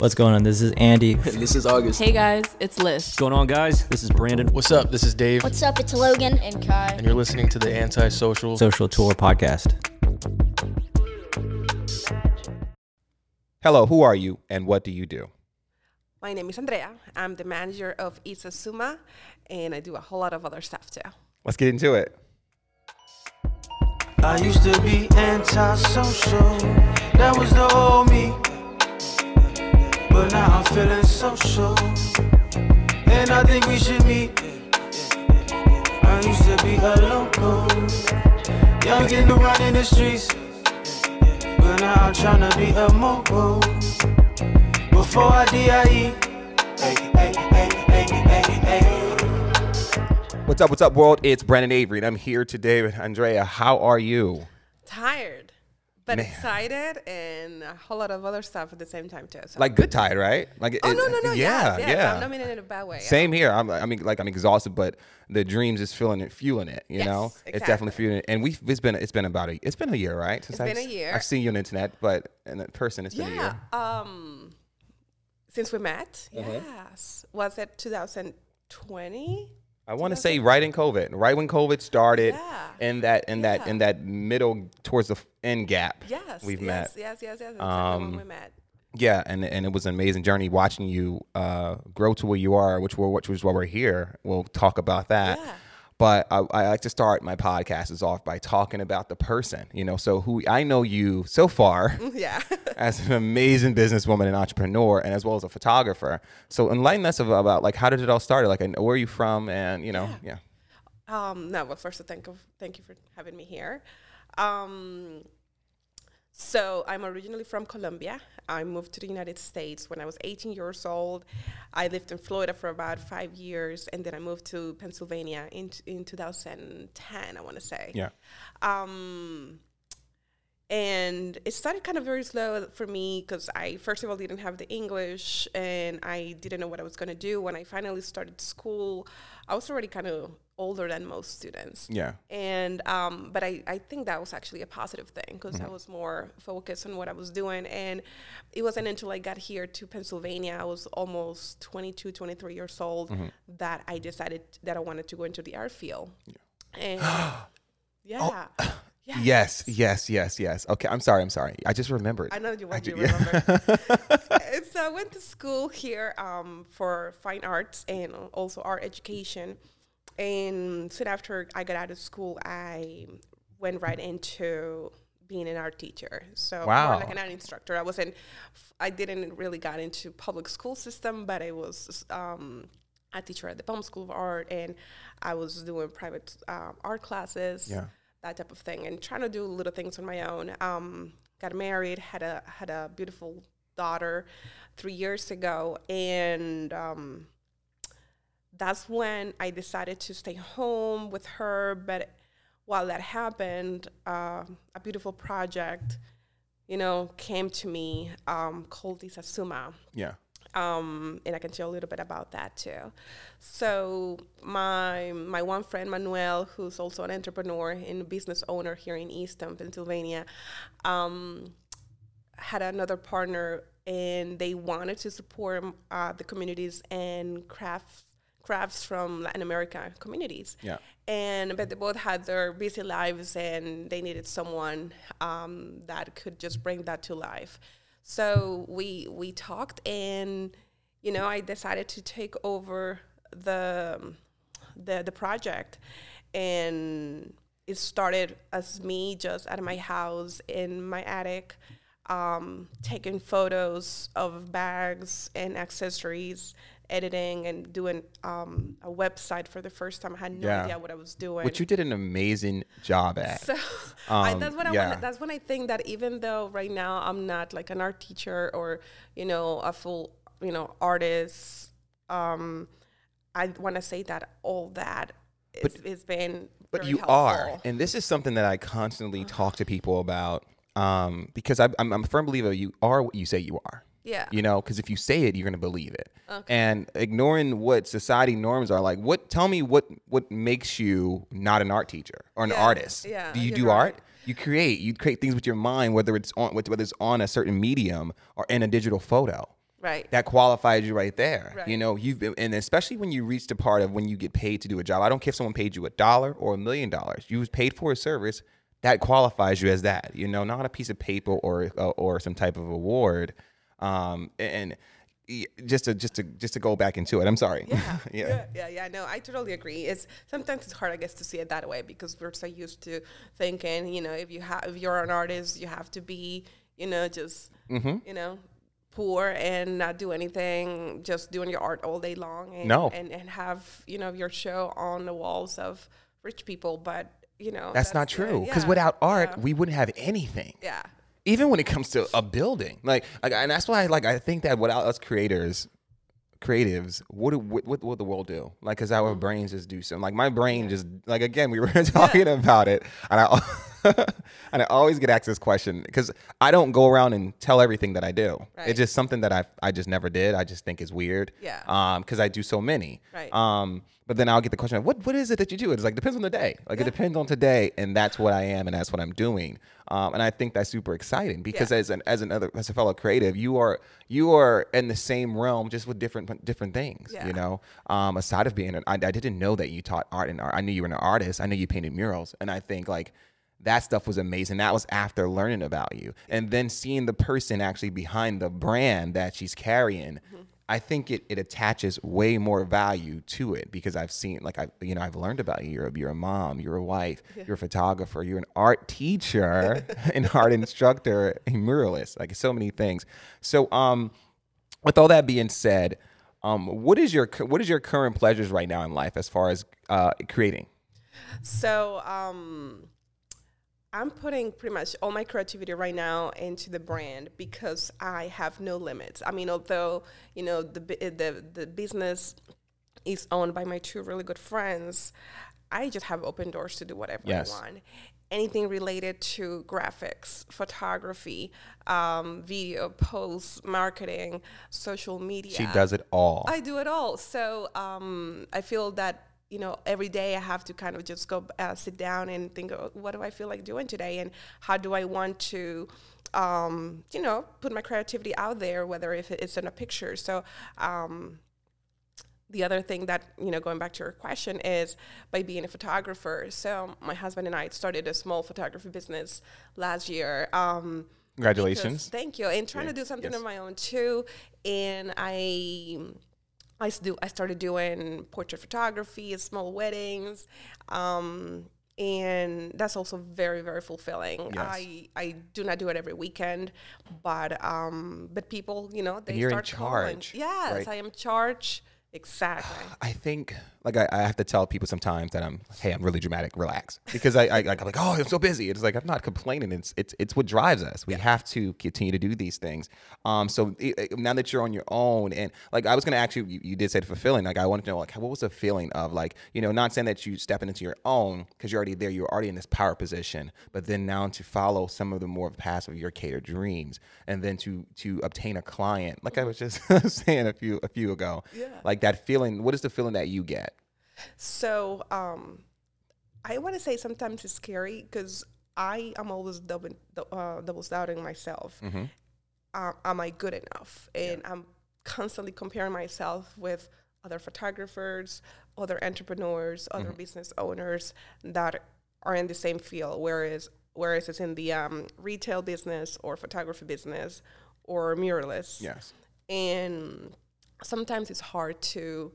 What's going on? This is Andy. this is August. Hey guys, it's Liz. What's going on, guys? This is Brandon. What's up? This is Dave, What's up? It's Logan. And Kai. and you're listening to the Antisocial. Social Tour Podcast. Hello, who are you and what do you do? My name is Andrea. I'm the manager of Isasuma, and I do a whole lot of other stuff too. Let's get into it. I used to be antisocial, that was the old me. But now I'm feeling social, and I think we should meet. I used to be a local, young and around in the streets. But now I'm trying to be a mogul. Before I DIE, hey, hey, hey, hey, hey, hey. What's up, what's up, world? It's Brandon Avery, and I'm here today with Andrea. How are you? Tired, but Man. excited, and a whole lot of other stuff at the same time too. So. Like good tired, right? Like oh it- no no no yeah, yes. yeah. I'm not meaning it in a bad way. Same here. I'm, I mean, like I'm exhausted, but the dreams is feeling it, fueling it. You Yes, know, it's definitely fueling it. And we've it's been it's been about a it's been a year, right? Since It's I've, been a year. I've seen you on the internet, but in person, it's been a Yeah. year. Um, since we met, Uh-huh. yes. Was it 2020? I want to say right in COVID, right when COVID started, Yeah. in that in that in that middle towards the end gap. Yes. we've yes, met. Yes, yes, yes. That's Um, when we met. Yeah, and and it was an amazing journey watching you uh, grow to where you are, which we're, which is why we're here. We'll talk about that. Yeah. But I, I like to start my podcast is off by talking about the person. You know, so who I know you so far Yeah. as an amazing businesswoman and entrepreneur, and as well as a photographer. So enlighten us about, about like how did it all start? Like, where are you from? And you know, yeah. Um, no, well, first, thank you, thank you for having me here. Um, so I'm originally from Colombia. I moved to the United States when I was 18 years old. I lived in Florida for about five years, and then I moved to Pennsylvania in in 2010. I want to say. Yeah. Um, and it started kind of very slow for me because I first of all didn't have the English and I didn't know what I was going to do. When I finally started school, I was already kind of older than most students. Yeah. And um, but I, I think that was actually a positive thing because I was more focused on what I was doing. And it wasn't until I got here to Pennsylvania, I was almost 22, 23 years old, that I decided that I wanted to go into the art field. And yeah. yeah. Yes, yes, yes, yes. yes, Okay, I'm sorry. I'm sorry. I just remembered. I know you want to remember. and so I went to school here um, for fine arts and also art education. And soon after I got out of school, I went right into being an art teacher. So Wow. like an art instructor. I wasn't. I didn't really got into public school system, but I was um, a teacher at the Baum School of Art, and I was doing private um, art classes Yeah. That type of thing, and trying to do little things on my own. Um, got married, had a had a beautiful daughter three years ago, and um, that's when I decided to stay home with her. But while that happened, uh, a beautiful project, you know, came to me um, called Isasuma yeah. Um, and I can tell a little bit about that too. So my my one friend Manuel, who's also an entrepreneur and business owner here in Easton, Pennsylvania, um, had another partner, and they wanted to support uh, the communities and crafts crafts from Latin America communities. Yeah. And but they both had their busy lives, and they needed someone um, that could just bring that to life. So we we talked, and you know, I decided to take over the the the project, and it started as me just at my house in my attic, um, taking photos of bags and accessories, editing and doing um, a website for the first time. I had no Yeah. idea what I was doing. Which you did an amazing job at. So I, Um, that's when I yeah. want, that's when I think that even though right now I'm not like an art teacher or you know a full you know artist, um, I want to say that all that is, is been but you helpful. are and this is something that i constantly talk to people about um, because I, I'm, I'm a firm believer you are what you say you are Yeah. you know because if you say it you're going to believe it Okay. and ignoring what society norms are like what tell me what what makes you not an art teacher or an Yeah, artist yeah, do you do right. art you create you create things with your mind whether it's on whether it's on a certain medium or in a digital photo Right. That qualifies you right there. Right. You know, you've been, and especially when you reach the part of when you get paid to do a job. I don't care if someone paid you a dollar or a million dollars. You was paid for a service that qualifies you as that. You know, not a piece of paper or uh, or some type of award. Um, and just to just to just to go back into it. I'm sorry. Yeah, yeah. yeah, yeah, yeah. No, I totally agree. It's sometimes it's hard, I guess, to see it that way because we're so used to thinking, you know, if you have, if you're an artist, you have to be, you know, just, Mm-hmm. you know, poor and not do anything, just doing your art all day long, and, No. and and have you know your show on the walls of rich people, but you know That's, not uh, true. Because yeah, without art, yeah, we wouldn't have anything. yeah, even when it comes to a building like, like and that's why like i think that without us creators creatives what do, what, what would the world do? Like because our mm-hmm. brains just do something like my brain just like again we were talking about it and i and i always get asked this question because i don't go around and tell everything that i do Right. it's just something that i i just never did i just think is weird Yeah. um because i do so many Right. um but then i'll get the question what what is it that you do it's like depends on the day like it depends on today and that's what i am and that's what i'm doing um, and I think that's super exciting because Yeah. as an as another as a fellow creative, you are you are in the same realm just with different different things. Yeah. You know, um, aside of being an, I, I didn't know that you taught art and art. I knew you were an artist. I knew you painted murals, and I think like that stuff was amazing. That was after learning about you, and then seeing the person actually behind the brand that she's carrying. I think it, it attaches way more value to it because I've seen like I you know I've learned about you. You're a, you're a mom, you're a wife, you're a photographer, you're an art teacher, an art instructor, a muralist, like so many things. So um, with all that being said, um, what is your what is your current pleasures right now in life as far as uh, creating? So um, I'm putting pretty much all my creativity right now into the brand because I have no limits. I mean, although you know the the the business is owned by my two really good friends, I just have open doors to do whatever Yes. I want. Anything related to graphics, photography, um, video, posts, marketing, social media. She does it all. I do it all. So um, I feel that you know every day I have to kind of just go uh, sit down and think, oh, what do I feel like doing today, and how do I want to, um, you know, put my creativity out there, whether if it's in a picture. So. Um, the other thing that you know going back to your question is by being a photographer so my husband and i started a small photography business last year um, Congratulations. because- thank you. And trying to do something yes. of my own too. And I, I do. I started doing portrait photography, small weddings, um, and that's also very very fulfilling. Yes. I I do not do it every weekend, but um, but people, you know, they you're in start calling. Yes, right? I am charged. Exactly. I think like I, I have to tell people sometimes that I'm hey I'm really dramatic relax. Because I, I like I'm like oh I'm so busy. It's like I'm not complaining. It's it's it's what drives us. We have to continue to do these things. Um so i- i- now that you're on your own and like I was gonna ask you you, you did say fulfilling. Like I wanted to know like what was the feeling of like you know not saying that you stepping into your own because you're already there you're already in this power position but then now to follow some of the more past of your catered dreams and then to to obtain a client. Like I was just saying a few a few ago. Yeah. like that feeling what is the feeling that you get So um, I want to say sometimes it's scary because I am always double uh, double doubting myself. Mm-hmm. Uh, am I good enough? And I'm constantly comparing myself with other photographers, other entrepreneurs, other Mm-hmm. business owners that are in the same field. Whereas whereas it's in the um, retail business or photography business or muralists yes and sometimes it's hard to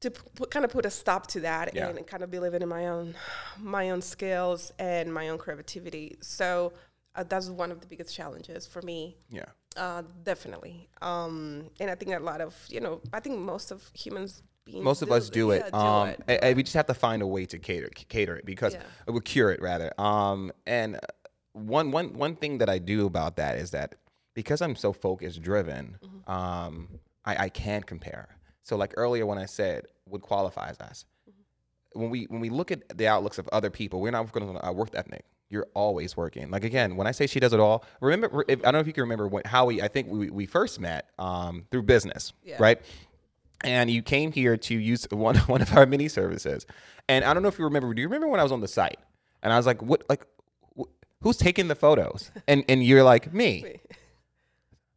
to put, kind of put a stop to that Yeah. and kind of be living in my own my own skills and my own creativity so uh, that's one of the biggest challenges for me yeah uh, definitely um, and i think a lot of you know i think most of humans most of us do it. yeah, um, it, do and- and we just have to find a way to cater cater it because Yeah. we cure it rather. Um, and uh, one one one thing that I do about that is that because I'm so focus driven, Mm-hmm. um, I, I can compare. So like earlier when I said what qualifies us, Mm-hmm. when we when we look at the outlooks of other people, we're not going to uh, work ethic. You're always working. Like again, when I say she does it all, remember if, I don't know if you can remember when, how we I think we, we first met um, through business, Yeah. right? And you came here to use one one of our mini services. And I don't know if you remember. Do you remember when I was on the site and I was like, "What? Like, wh- who's taking the photos?" And and you're like, "Me."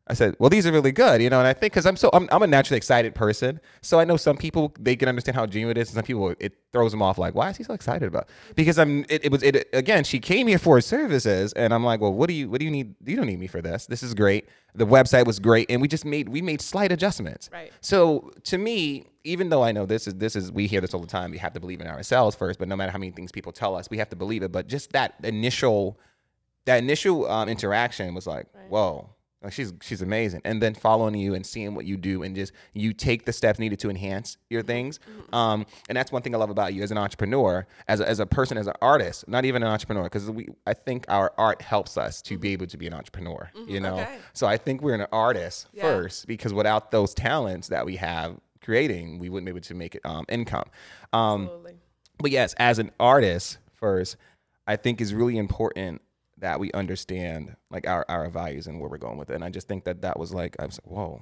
I said, well, these are really good, you know, and I think because I'm so I'm, I'm a naturally excited person, so I know some people they can understand how genuine it is, and some people it throws them off like, why is he so excited about? Because I'm it, it was it again. She came here for services, and I'm like, well, what do you what do you need? You don't need me for this. This is great. The website was great, and we just made we made slight adjustments. Right. So to me, even though I know this is this is we hear this all the time, we have to believe in ourselves first. But no matter how many things people tell us, we have to believe it. But just that initial that initial um, interaction was like, whoa. Like she's she's amazing, and then following you and seeing what you do, and just you take the steps needed to enhance your things. Um, and that's one thing I love about you as an entrepreneur, as a, as a person, as an artist, not even an entrepreneur, because we I think our art helps us to be able to be an entrepreneur. You know, Okay. so I think we're an artist Yeah. first because without those talents that we have creating, we wouldn't be able to make it um, income. Um, Absolutely. but yes, as an artist first, I think is really important that we understand like our, our values and where we're going with it. And I just think that that was like I was like, whoa,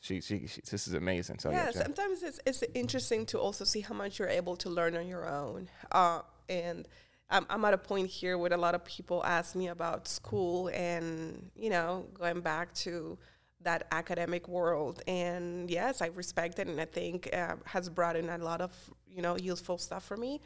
she, she, she this is amazing. So yeah, yeah, sometimes it's, it's interesting to also see how much you're able to learn on your own. Uh, and I'm, I'm at a point here where a lot of people ask me about school and, you know, going back to that academic world. And yes, I respect it and I think uh, has brought in a lot of, you know, useful stuff for me.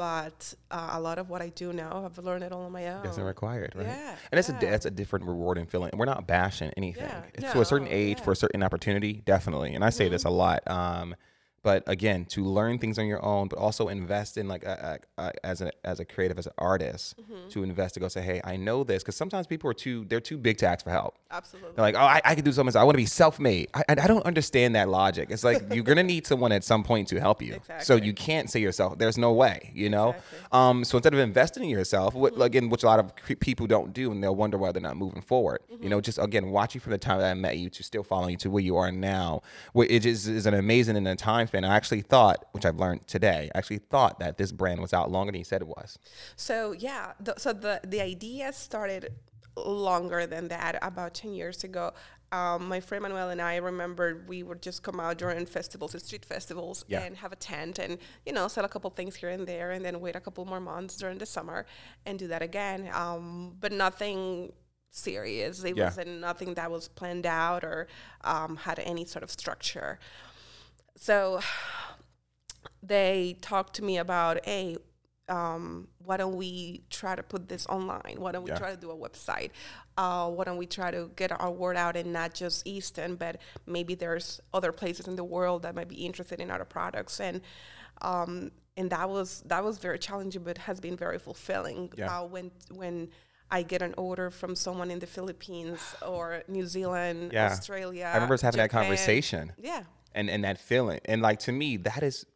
But uh, a lot of what I do now, I've learned it all on my own. Isn't required, right? Yeah, and it's a yeah. that's a different rewarding feeling. We're not bashing anything. Yeah, It's to a certain age yeah. for a certain opportunity, definitely. And I say this a lot. Um, but again, to learn things on your own, but also invest in like a, a, a, as a as a creative, as an artist, mm-hmm. to invest to go say, hey, I know this, because sometimes people are too they're too big to ask for help. Absolutely. They're like, oh, I, I can do something. I want to be self-made. I, I I don't understand that logic. It's like you're gonna need someone at some point to help you. Exactly. So you can't say yourself. There's no way, you know. Exactly. Um, so instead of investing in yourself, what, mm-hmm. again, which a lot of people don't do, and they'll wonder why they're not moving forward. You know, mm-hmm. just again, watching from the time that I met you to still following you to where you are now, where it is, is an amazing in a time I actually thought, which I've learned today, I actually thought that this brand was out longer than you said it was. So yeah, the, so the the idea started longer than that, about ten years ago. Um, my friend Manuel and I remember we would just come out during festivals and street festivals Yeah. and have a tent and you know sell a couple things here and there and then wait a couple more months during the summer and do that again. Um, but nothing serious. It Yeah. wasn't nothing that was planned out or um, had any sort of structure. So they talked to me about, hey, um, why don't we try to put this online? Why don't we Yeah. try to do a website? Uh, why don't we try to get our word out and not just Easton, but maybe there's other places in the world that might be interested in our products and um, and that was that was very challenging, but has been very fulfilling. Yeah. Uh, when when I get an order from someone in the Philippines or New Zealand, Yeah. Australia, I remember us having that conversation. Yeah, and and that feeling and like to me that is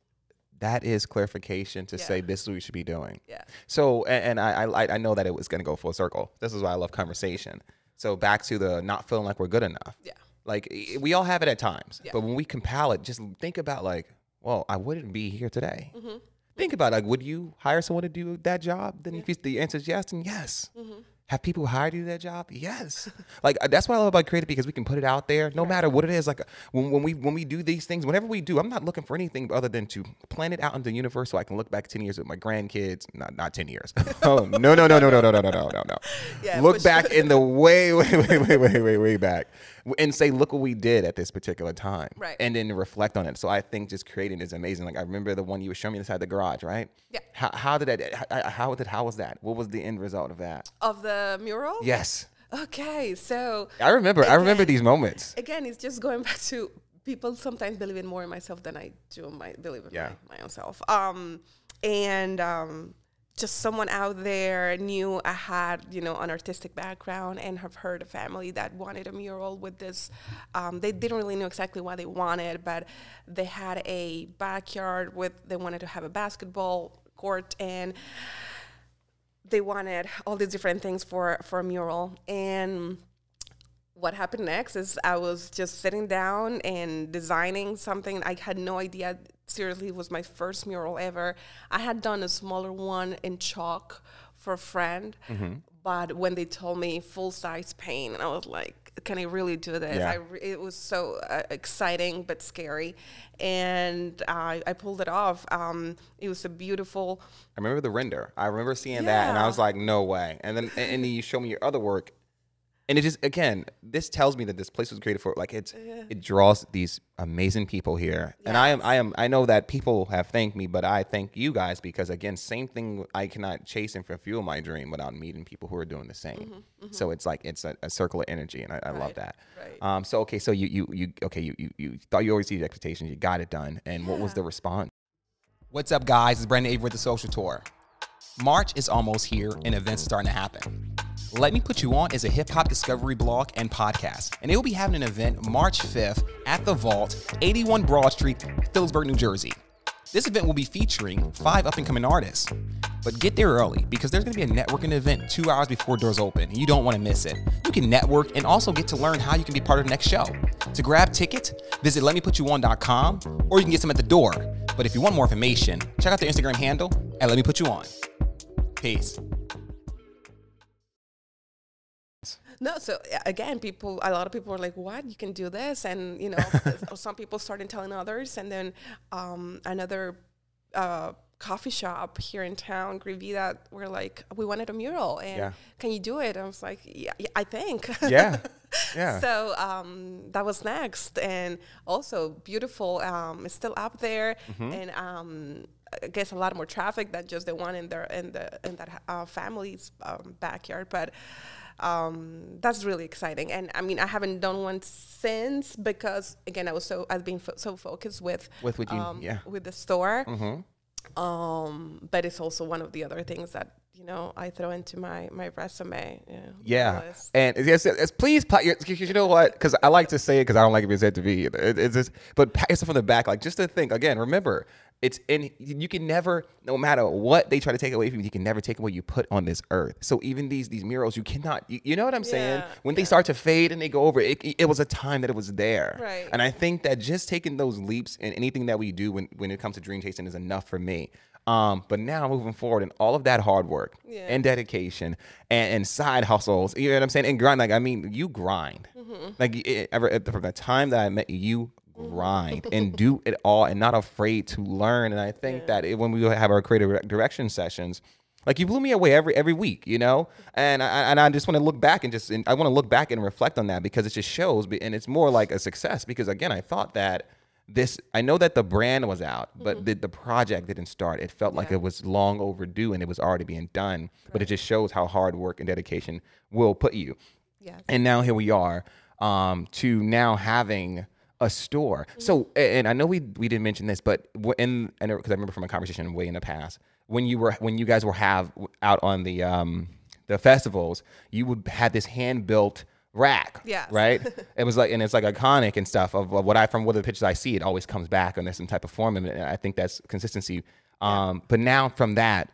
that is clarification to say this is what we should be doing yeah. so and, and I, I i know that it was going to go full circle this is why i love conversation so back to the not feeling like we're good enough Yeah. like we all have it at times Yeah. but when we compile it just think about like well i wouldn't be here today Mm-hmm. think about like would you hire someone to do that job then if you- the answer is yes then yes Mm-hmm. Have people hired you to that job? Yes. like uh, that's why I love about creative because we can put it out there, no matter what it is. Like uh, when, when we when we do these things, whenever we do, I'm not looking for anything other than to plan it out into the universe so I can look back ten years with my grandkids. Not not ten years. oh no no no no no no no no no no no. Yeah, look back in the way way way way way way way back and say look what we did at this particular time. Right. And then reflect on it. So I think just creating is amazing. Like I remember the one you were showing me inside the garage, right? Yeah. How, how did that? How, how did how was that? What was the end result of that? Of the mural? Yes. Okay, so I remember. I remember these moments. again, it's just going back to people sometimes believe in more in myself than I do my believe in Yeah. my, my own self. Um, and um, just someone out there knew I had you know an artistic background and have heard a family that wanted a mural with this. Um, they didn't really know exactly what they wanted, but they had a backyard with they wanted to have a basketball court and they wanted all these different things for for a mural and what happened next is I was just sitting down and designing something. I had no idea. Seriously, it was my first mural ever. I had done a smaller one in chalk for a friend, but when they told me full size paint, and I was like, "Can I really do this?" Yeah. I re- it was so uh, exciting but scary, and I, I pulled it off. Um, it was a beautiful. I remember the render. I remember seeing that, and I was like, "No way!" And then and then you show me your other work, and it just again, this tells me that this place was created for like it's it draws these amazing people here, and I am I am I know that people have thanked me, but I thank you guys because again, same thing. I cannot chase and fulfill my dream without meeting people who are doing the same. So it's like it's a, a circle of energy, and I, I love Mm-hmm, that. right. Um, so okay, so you you you okay, you you, you thought you always exceeded expectations, you got it done, and what was the response? What's up, guys? It's Brandon Avery with the Social Tour. March is almost here and events are starting to happen. Let Me Put You On is a hip hop discovery blog and podcast, and they will be having an event March 5th at the Vault, 81 Broad Street, Phillipsburg, New Jersey. This event will be featuring five up and coming artists. But get there early because there's going to be a networking event two hours before doors open, you don't want to miss it. You can network and also get to learn how you can be part of the next show. To grab tickets, visit letmeputYouOn.com or you can get some at the door. But if you want more information, check out their Instagram handle at Let Me Put You On. Peace. No, so again, people, a lot of people were like, "What? You can do this?" And you know, some people started telling others, and then um, another uh, coffee shop here in town, Grivida, were like, "We wanted a mural, and Yeah. can you do it?" I was like, "Yeah, yeah I think." Yeah, yeah. So um, that was next, and also beautiful. Um, it's still up there, Mm-hmm. and um, I guess a lot more traffic than just the one in their in the in that uh, family's um, backyard. But um, that's really exciting, and I mean, I haven't done one since because again, I was so I've been fo- so focused with With what you- um, yeah. with the store. Mm-hmm. Um, but it's also one of the other things that you know I throw into my my resume. Yeah, Yeah, list. and yes, yes, please, you know what? Because I like to say it because I don't like it being said to me. It, it's just, but pat yourself on the back, like just to think again. Remember, it's in. You can never, no matter what they try to take away from you, you can never take away what you put on this earth. So even these these murals, you cannot. You, you know what I'm saying? Yeah, When they start to fade and they go over, it, it was a time that it was there. Right. And I think that just taking those leaps in anything that we do when when it comes to dream chasing is enough for me. Um, but now moving forward and all of that hard work Yeah. and dedication and, and side hustles, you know what I'm saying? And grind, like, I mean, you grind. Mm-hmm. Like, it, ever, from the time that I met you grind and do it all and not afraid to learn. And I think that it, when we have our creative direction sessions, like you blew me away every every week, you know, and I and I just want to look back and just and I want to look back and reflect on that because it just shows, and it's more like a success because again, I thought that this I know that the brand was out, but the, the project didn't start. It felt like Mm-hmm. It was long overdue and it was already being done. But it just shows how hard work and dedication will put you. Yes. And now here we are um, to now having a store. So, and I know we we didn't mention this, but in because I remember from a conversation way in the past when you were when you guys were have out on the um, the festivals, you would had this hand built rack, Yes. right? it was like, and it's like iconic and stuff of, of what I from what the pictures I see, it always comes back and there's some type of form. And I think that's consistency. Um, but now from that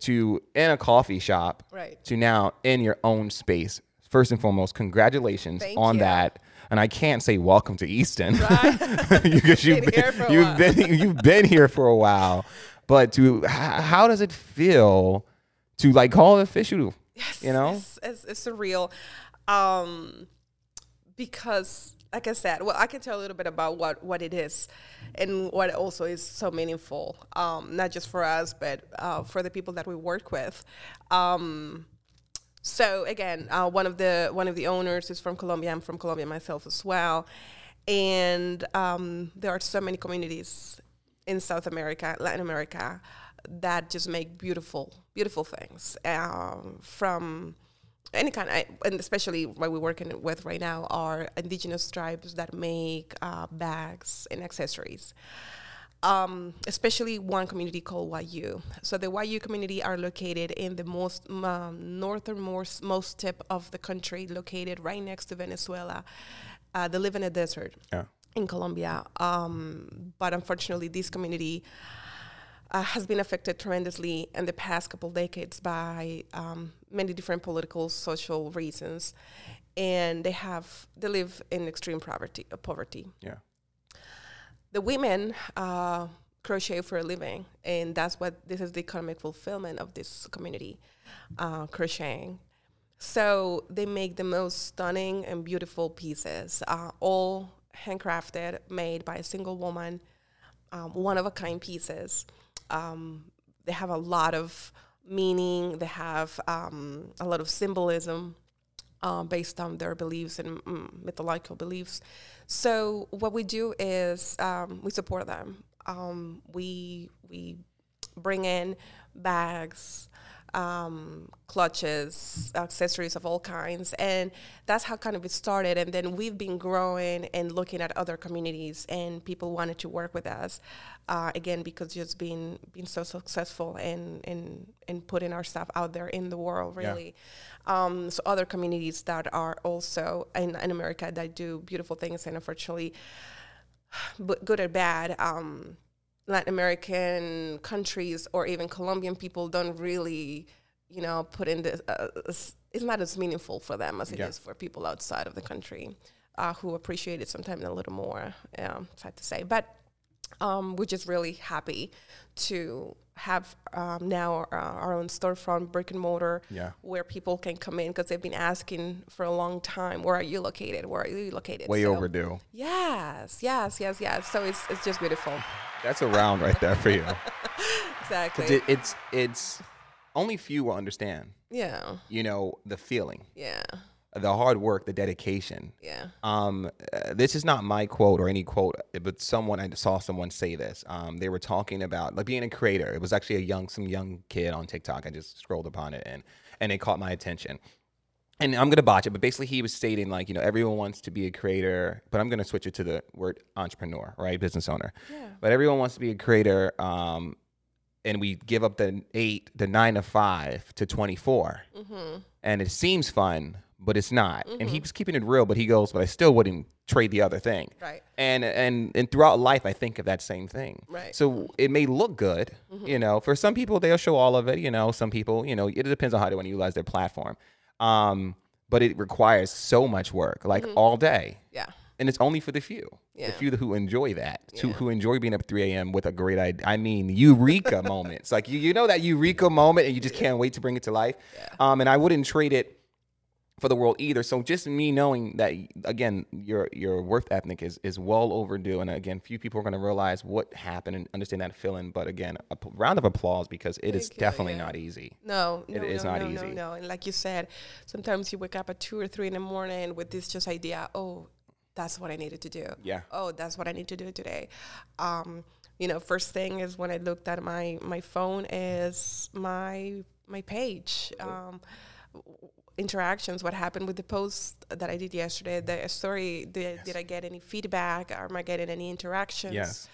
to in a coffee shop, Mm-hmm. Right. to now in your own space. First and foremost, congratulations Thank on you. that. And I can't say welcome to Easton because you've Been here been, for a you've while. been you've been here for a while. But to how does it feel to like call it official? Yes, you know, it's, it's, it's surreal, um, because like I said, well, I can tell a little bit about what what it is, and what also is so meaningful, um, not just for us, but uh, for the people that we work with. Um, so again, uh, one of the one of the owners is from Colombia. I'm from Colombia myself as well, and um, there are so many communities in South America, Latin America, that just make beautiful, beautiful things um, from any kind. And especially what we're working with right now are indigenous tribes that make uh, bags and accessories um, especially one community called Wayuu. So the Wayuu community are located in the most um, northernmost most tip of the country, located right next to Venezuela. Uh, they live in a desert Yeah. in Colombia, um, but unfortunately, this community uh, has been affected tremendously in the past couple decades by um, many different political, social reasons, and they have they live in extreme poverty. Uh, poverty yeah, the women uh, crochet for a living, and that's what this is the economic fulfillment of this community, uh, crocheting. So they make the most stunning and beautiful pieces, uh, all handcrafted, made by a single woman, um, one of a kind pieces. Um, they have a lot of meaning. They have um, a lot of symbolism um, based on their beliefs and mm, mythological beliefs. So what we do is um, we support them. Um, we we bring in bags, um, clutches, accessories of all kinds, and that's how kind of it started. And then we've been growing and looking at other communities, and people wanted to work with us uh, again because just being being so successful in in in putting our stuff out there in the world, Yeah. really. Um, so other communities that are also in, in America that do beautiful things, and unfortunately, but good or bad. Um, Latin American countries or even Colombian people don't really, you know, put in this. Uh, it's not as meaningful for them as it is Yeah. for people outside of the country uh, who appreciate it sometimes a little more. Um, sad to say, but um, we're just really happy to have um, now our, our own storefront brick and mortar Yeah. where people can come in because they've been asking for a long time where are you located where are you located Way So- overdue. yes yes yes yes so it's, it's just beautiful That's a round right there for you. exactly. it, it's it's only few will understand. yeah You know the feeling, yeah the hard work, the dedication. yeah Um, uh, this is not my quote or any quote, but someone I saw someone say this. Um, they were talking about like being a creator. It was actually a young, some young kid on TikTok. I just scrolled upon it and and it caught my attention. And I'm gonna botch it, but basically he was stating like, you know, everyone wants to be a creator, but I'm gonna switch it to the word entrepreneur, right, business owner. Yeah. But everyone wants to be a creator, um, and we give up the eight, the nine to five to 24, mm-hmm. and it seems fun, but it's not. And he mm-hmm. was keeping it real, but he goes, but I still wouldn't trade the other thing. Right. And and and throughout life, I think of that same thing. Right. So it may look good, mm-hmm. you know. For some people, they'll show all of it. You know, some people, you know, it depends on how they want to utilize their platform. Um, but it requires so much work, like all day. yeah And it's only for the few, Yeah. the few who enjoy that, who, who enjoy being up at 3 a.m. with a great idea. I mean, eureka moments. Like you, you know that eureka moment, and you just can't wait to bring it to life. Um, and I wouldn't trade it for the world either. So just me knowing that again, your your worth ethnic is is well overdue, and again, few people are going to realize what happened and understand that feeling. But again, a p- round of applause because it is Thank you, definitely yeah. not easy. No, It no, is no, not no, easy. No, no, and like you said, sometimes you wake up at two or three in the morning with this just idea. Oh, that's what I needed to do. Yeah. Oh, that's what I need to do today. Um, you know, first thing is when I looked at my my phone is my my page. Um, interactions what happened with the post that i did yesterday the story did, did i get any feedback or am i getting any interactions Yes.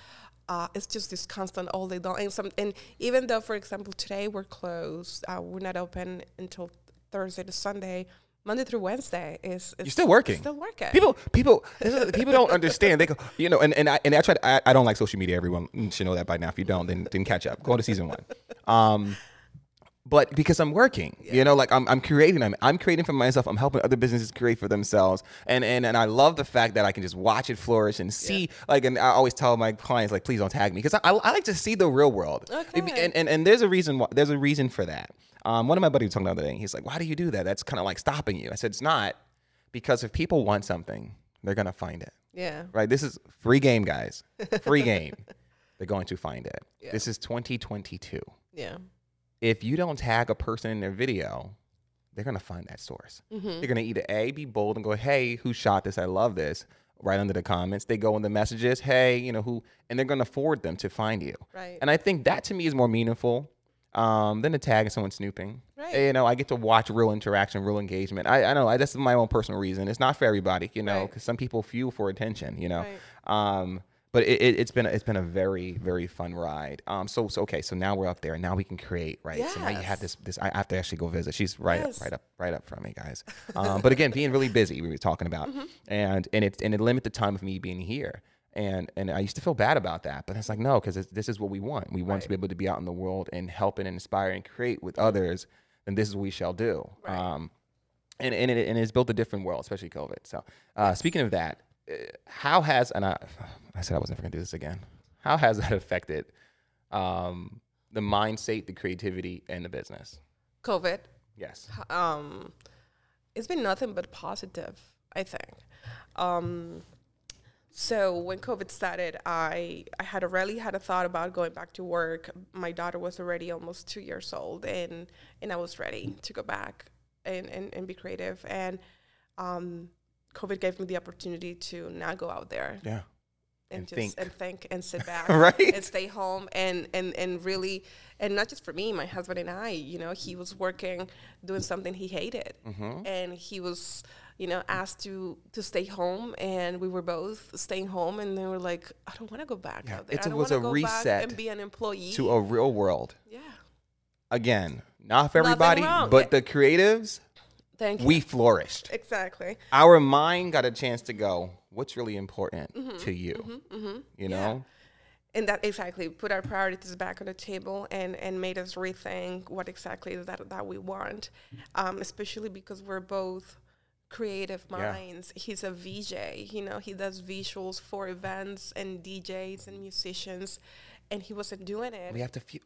uh, it's just this constant all day long. And some, and even though, for example, today we're closed, uh, we're not open until Thursday to Sunday. Monday through Wednesday is, is You're still working. Still working. People, people, people don't understand. They go, you know, and, and I and I try. To, I, I don't like social media. Everyone should know that by now. If you don't, then then catch up. Go to season one. Um, but because I'm working, you know, like I'm, I'm creating. I'm, I'm creating for myself. I'm helping other businesses create for themselves. And and and I love the fact that I can just watch it flourish and see. Like, and I always tell my clients, like, please don't tag me because I, I like to see the real world. Okay. And, and and there's a reason. Why, there's a reason for that. Um, one of my buddies was talking the other day. He's like, "Why do you do that? That's kind of like stopping you." I said, "It's not, because if people want something, they're gonna find it. yeah. Right? This is free game, guys. Free game. They're going to find it. This is 2022. Yeah. If you don't tag a person in their video, they're gonna find that source. Mm-hmm. They're gonna either a be bold and go, "Hey, who shot this? I love this." Right under the comments, they go in the messages, "Hey, you know who," and they're gonna forward them to find you. Right. And I think that to me is more meaningful um, than a tag someone snooping. Right. You know, I get to watch real interaction, real engagement. I, I know I, that's my own personal reason. It's not for everybody, you know, Right. because some people fuel for attention, you know. Right. Um, but it, it, it's been a, it's been a very very fun ride. Um, so, so okay, so now we're up there, and now we can create, right? Yes. So now you have this this. I have to actually go visit. She's right Yes. up, right up, right up from me, guys. Um, but again, being really busy, we were talking about, Mm-hmm. and and it and it limit the time of me being here. And and I used to feel bad about that, but it's like no, because this is what we want. We want to be able to be out in the world and help and inspire and create with others. And this is what we shall do. Right. Um, and and it, and it's built a different world, especially COVID. So, uh, speaking of that, how has and I, I said I was never gonna do this again. How has that affected um, the mindset, the creativity, and the business? COVID. Yes. Um, it's been nothing but positive, I think. Um, so when COVID started, I I had already had a thought about going back to work. My daughter was already almost two years old, and and I was ready to go back and and, and be creative. And um, COVID gave me the opportunity to not go out there Yeah. and, And just think. and think and sit back Right. and stay home and and and really and not just for me my husband and i you know he was working doing something he hated Mm-hmm. and he was you know asked to to stay home and we were both staying home and they were like i don't want to go back Yeah, out there it's i don't was a go back reset and be an employee To a real world. yeah Again, not for everybody, but Yeah. the creatives, thank you we flourished. exactly Our mind got a chance to go, what's really important Mm-hmm. to you? You know? and that exactly put our priorities back on the table and and made us rethink what exactly is that that we want um, especially because we're both creative Yeah. minds he's a vj you know he does visuals for events and djs and musicians and he wasn't doing it We have to feel.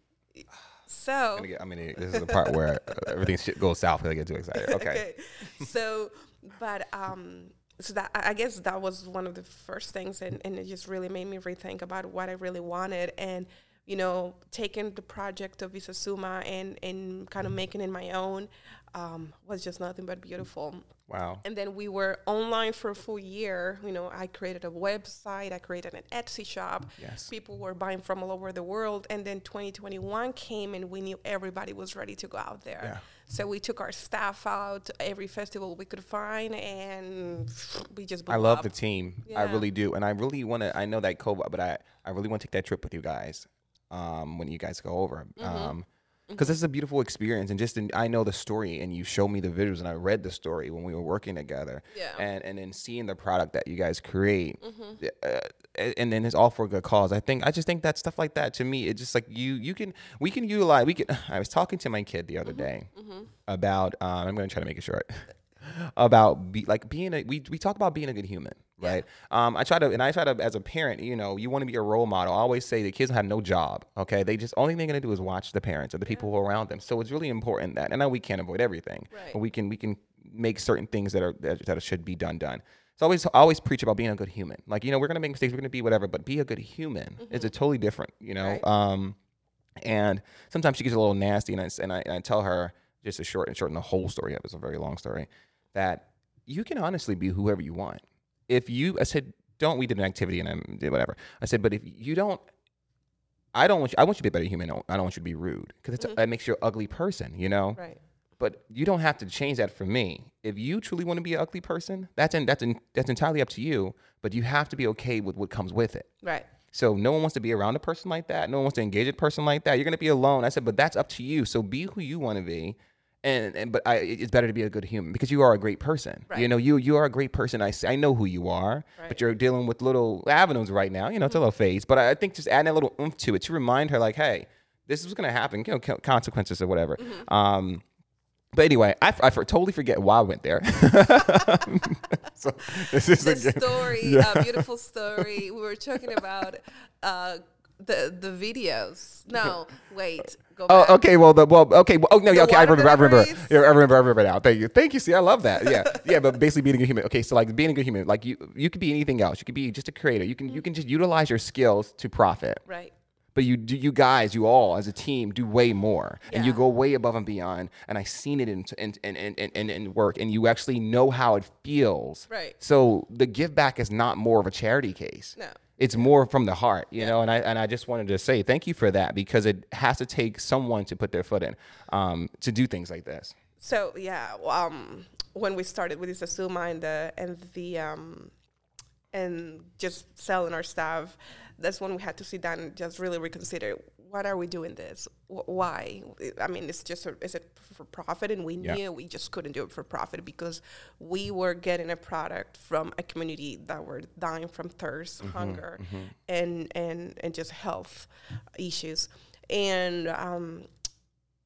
So I'm gonna get, I mean, this is the part where everything shit goes south because I get too excited. Okay. so, but um, so that I guess that was one of the first things, and, and it just really made me rethink about what I really wanted, and you know, taking the project of Isasuma and and kind of making it my own um, was just nothing but beautiful. Wow. And then we were online for a full year. You know, I created a website, I created an Etsy shop. Yes. People were buying from all over the world. And then 2021 came and we knew everybody was ready to go out there. Yeah. So we took our staff out every festival we could find and we just I love up. the team. I really do, and I really want to. I know that COVID, but I I really want to take that trip with you guys um, when you guys go over. Mm-hmm. Um, because this is a beautiful experience, and just in, I know the story, and you showed me the visuals, and I read the story when we were working together. Yeah. And and then seeing the product that you guys create, Mm-hmm. uh, and then it's all for a good cause. I think I just think that stuff like that to me, it's just like you you can we can utilize we can. I was talking to my kid the other day about. Um, I'm going to try to make it short. about be like being a we, we talk about being a good human right? Um i try to and i try to as a parent you know you want to be a role model. I always say the kids have no job okay? They just only thing they're going to do is watch the parents or the people who are around them. So it's really important that and I know we can't avoid everything Right. but we can we can make certain things that are that, that should be done done. So I always I always preach about being a good human. Like you know we're going to make mistakes we're going to be whatever but be a good human it's a totally different you know? Right. um and sometimes she gets a little nasty, and I, and I, and I tell her just to short and shorten the whole story up. It's a very long story. That you can honestly be whoever you want. If you, I said, don't. We did an activity and I did whatever. I said, but if you don't, I don't want you. I want you to be a better human. I don't want you to be rude because Mm-hmm. that makes you an ugly person. You know. Right. But you don't have to change that for me. If you truly want to be an ugly person, that's in, that's in, that's entirely up to you. But you have to be okay with what comes with it. Right. So no one wants to be around a person like that. No one wants to engage a person like that. You're gonna be alone. I said, but that's up to you. So be who you want to be. And, and but I, it's better to be a good human because you are a great person. You know, you you are a great person. I, I know who you are, Right. Mm-hmm. but you're dealing with little avenues right now. You know, it's a little phase. But I I think just adding a little oomph to it to remind her, like, hey, this is gonna happen. You know, consequences or whatever. Mm-hmm. Um, but anyway, I, for, totally forget why I went there. so this is the again- story, a beautiful story. We were talking about uh, the the videos. No, wait, go oh, back. Oh, okay. Well, the well, okay. Well, oh no, yeah, okay. I remember. I remember. Yeah, I remember. I remember now. Thank you. Thank you. See, I love that. Yeah, yeah. But basically, being a good human. Okay, so like being a good human, like you, you could be anything else. You could be just a creator. You can, you mm-hmm. can just utilize your skills to profit. Right. But you, do, you guys, you all as a team, do way more, and you go way above and beyond. And I've seen it in in, in, in, in in work, and you actually know how it feels. Right. So the give back is not more of a charity case No. It's more from the heart, you know. And I and I just wanted to say thank you for that because it has to take someone to put their foot in um, to do things like this. So yeah, um, when we started with Isasuma and the and the um, and just selling our stuff, that's when we had to sit down and just really reconsider what are we doing this? Wh- Why? I mean, it's just a, is it for profit? And we Yeah. knew we just couldn't do it for profit because we were getting a product from a community that were dying from thirst, hunger, and and and just health issues, and um,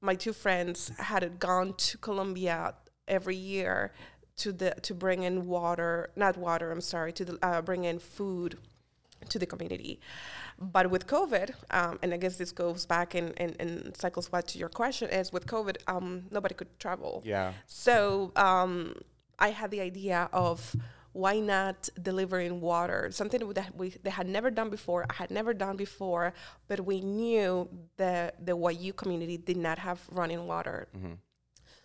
my two friends had gone to Colombia every year to the to bring in water, not water. I'm sorry, to the, uh, bring in food to the community. But with COVID, um, and I guess this goes back and, and, and cycles back to your question, is with COVID, um, nobody could travel. Yeah. So um, I had the idea of why not delivering water, something that we they had never done before. I had never done before, but we knew that the Wayuu community did not have running water.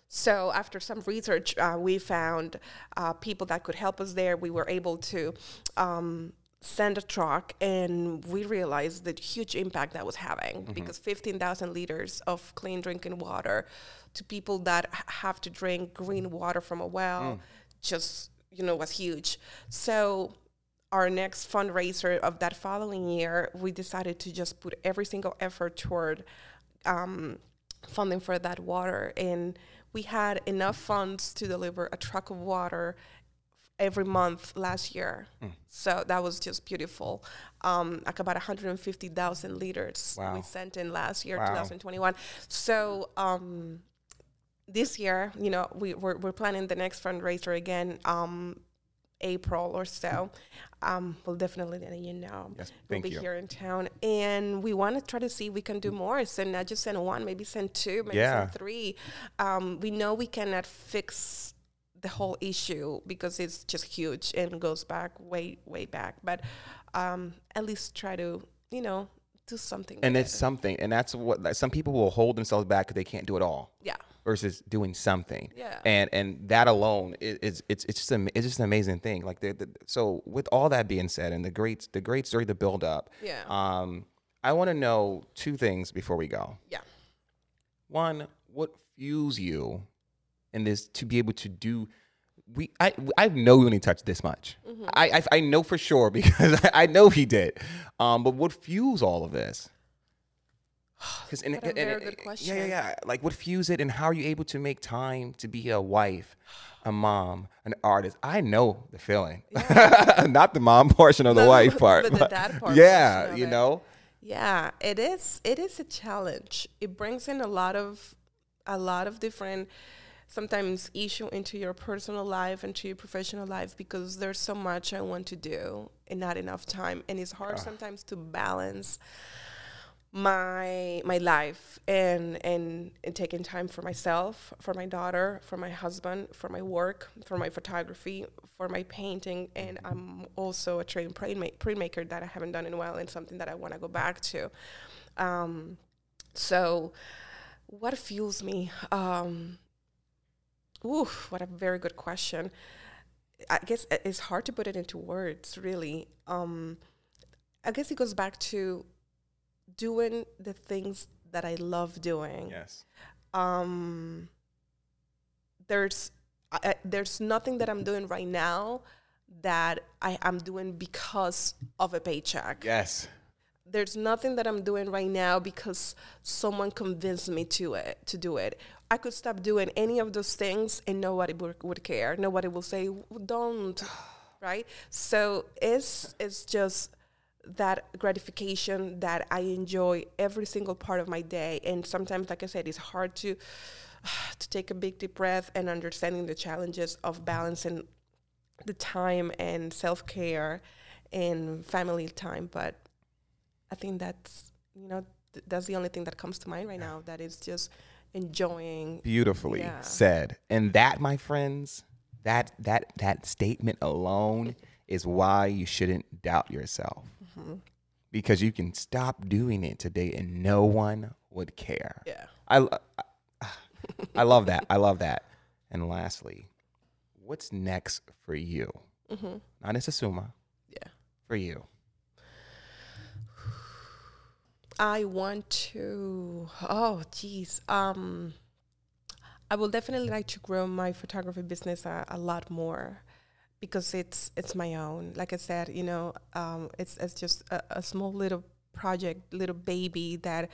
So after some research, uh, we found uh, people that could help us there. We were able to um, send a truck, and we realized the huge impact that was having because 15,000 liters of clean drinking water to people that h- have to drink green water from a well just you know was huge. So our next fundraiser of that following year, we decided to just put every single effort toward um, funding for that water. And we had enough funds to deliver a truck of water every month last year. So that was just beautiful. Um, like about 150,000 liters Wow. we sent in last year, Wow. 2021. So um, this year, you know, we, we're, we're planning the next fundraiser again. Um, April or so. Um, we'll definitely let you know. Yes, we'll be you. here in town, and we want to try to see if we can do more. So not just send one, maybe send two, maybe Yeah. send three. Um, we know we cannot fix the whole issue because it's just huge and goes back way, way back. But um, at least try to, you know, do something. And it's it. something, and that's what like, some people will hold themselves back because they can't do it all. yeah, versus doing something. Yeah. And and that alone is, it's it's just am- it's just an amazing thing. Like the, the so with all that being said, and the great the great story, the build up. Yeah. Um, I want to know two things before we go. yeah. One, what fuels you in this to be able to do? We I I know we only touched this much. Mm-hmm. I, I I know for sure because I, know he did. Um, but what fuels all of this? Because What a very good Yeah, yeah, yeah. Like what fuels it, and how are you able to make time to be a wife, a mom, an artist? I know the feeling, not the mom portion of the No, wife part, but the dad part Yeah, you it. know. Yeah, it is. It is a challenge. It brings in a lot of, a lot of different, sometimes issue into your personal life and to your professional life because there's so much I want to do and not enough time, and it's hard sometimes to balance my my life and, and and taking time for myself, for my daughter, for my husband, for my work, for my photography, for my painting, and I'm also a trained printma- printmaker that I haven't done in a while, and something that I want to go back to. Um, so, what fuels me? Um, ooh, what a very good question. I guess it's hard to put it into words, really. Um, I guess it goes back to doing the things that I love doing. Yes. Um, there's I, I- there's nothing that I'm doing right now that I am doing because of a paycheck. Yes. There's nothing that I'm doing right now because someone convinced me to it to do it. I could stop doing any of those things and nobody would, would care. Nobody will say don't, right? So it's it's just that gratification that I enjoy every single part of my day. And sometimes, like I said, it's hard to to take a big deep breath and understanding the challenges of balancing the time and self care and family time. But I think that's you know th- that's the only thing that comes to mind right now. That is just enjoying. Beautifully Yeah. said. And that, my friends, that that that statement alone is why you shouldn't doubt yourself. Mm-hmm. Because you can stop doing it today and no one would care. Yeah. I, I, I love that. I love that. And lastly, what's next for you? Mm-hmm. Not Suma, Yeah. for you. I want to. Oh, geez. Um, I will definitely like to grow my photography business a, a lot more because it's it's my own. Like I said, you know, um, it's it's just a, a small little project, little baby that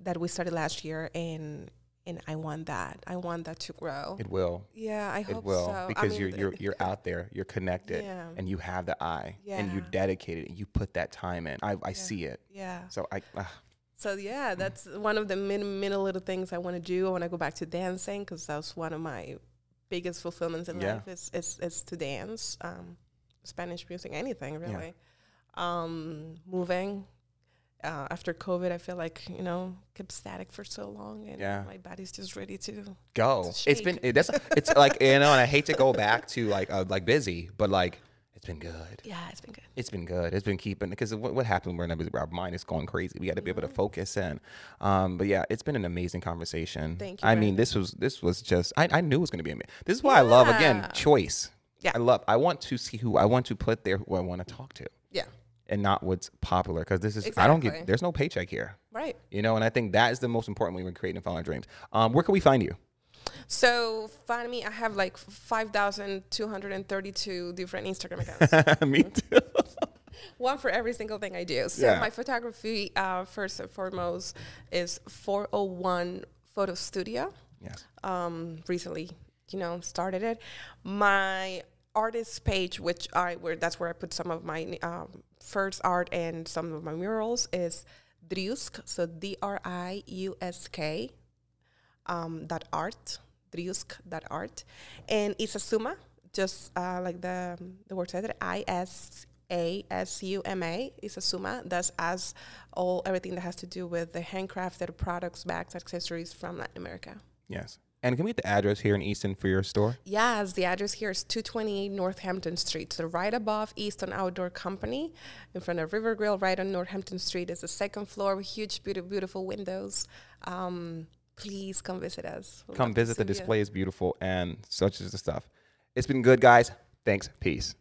that we started last year, and and I want that. I want that to grow. It will. yeah, I hope It will so. I because mean, you're you're you're out there, you're connected, Yeah. and you have the eye, yeah. and you're Yeah. dedicated, and you put that time in. I I see it. yeah. So I ah, So yeah, Mm. that's one of the many, many little things I want to do. I want to go back to dancing because that's one of my biggest fulfillments in Yeah. life is, is is to dance, um, Spanish music, anything really. Um, moving. Uh, after COVID, I feel like you know kept static for so long, and Yeah. my body's just ready to. go. to It's been shake. it, that's it's like you know, and I hate to go back to like uh, like busy, but like It's been good. Yeah, it's been good. It's been good. It's been keeping because what, what happened when our mind is going crazy. We got to be able to focus in. Um, but yeah, it's been an amazing conversation. Thank you, I mean, this was this was just I, I knew it was going to be amazing. This is why I love again choice. Yeah. I love. I want to see who I want to put there who I want to talk to, Yeah, and not what's popular. Because this is I don't get. There's no paycheck here. right. You know, and I think that is the most important when we're creating and following our dreams. Um, where can we find you? So find me. I have like five thousand two hundred and thirty-two different Instagram accounts. Me too. One for every single thing I do. So Yeah. my photography, uh, first and foremost, is 401 Photo Studio. yes. um, recently, you know, started it. My artist page, which I where that's where I put some of my um, first art and some of my murals, is Driusk. So D R I U S K. Um, dot art, Driusk dot art, and Isasuma, just uh, like the the word said, I S A S U M A Isasuma. That's as all everything that has to do with the handcrafted products, bags, accessories from Latin America. Yes. And can we get the address here in Easton for your store? Yes, the address here is 228 Northampton Street. So right above Easton Outdoor Company, in front of River Grill, right on Northampton Street. It's the second floor with huge, beautiful, beautiful windows. Um, please come visit us. We'll come visit. The display you. is beautiful and such is the stuff. It's been good, guys. Thanks. Peace.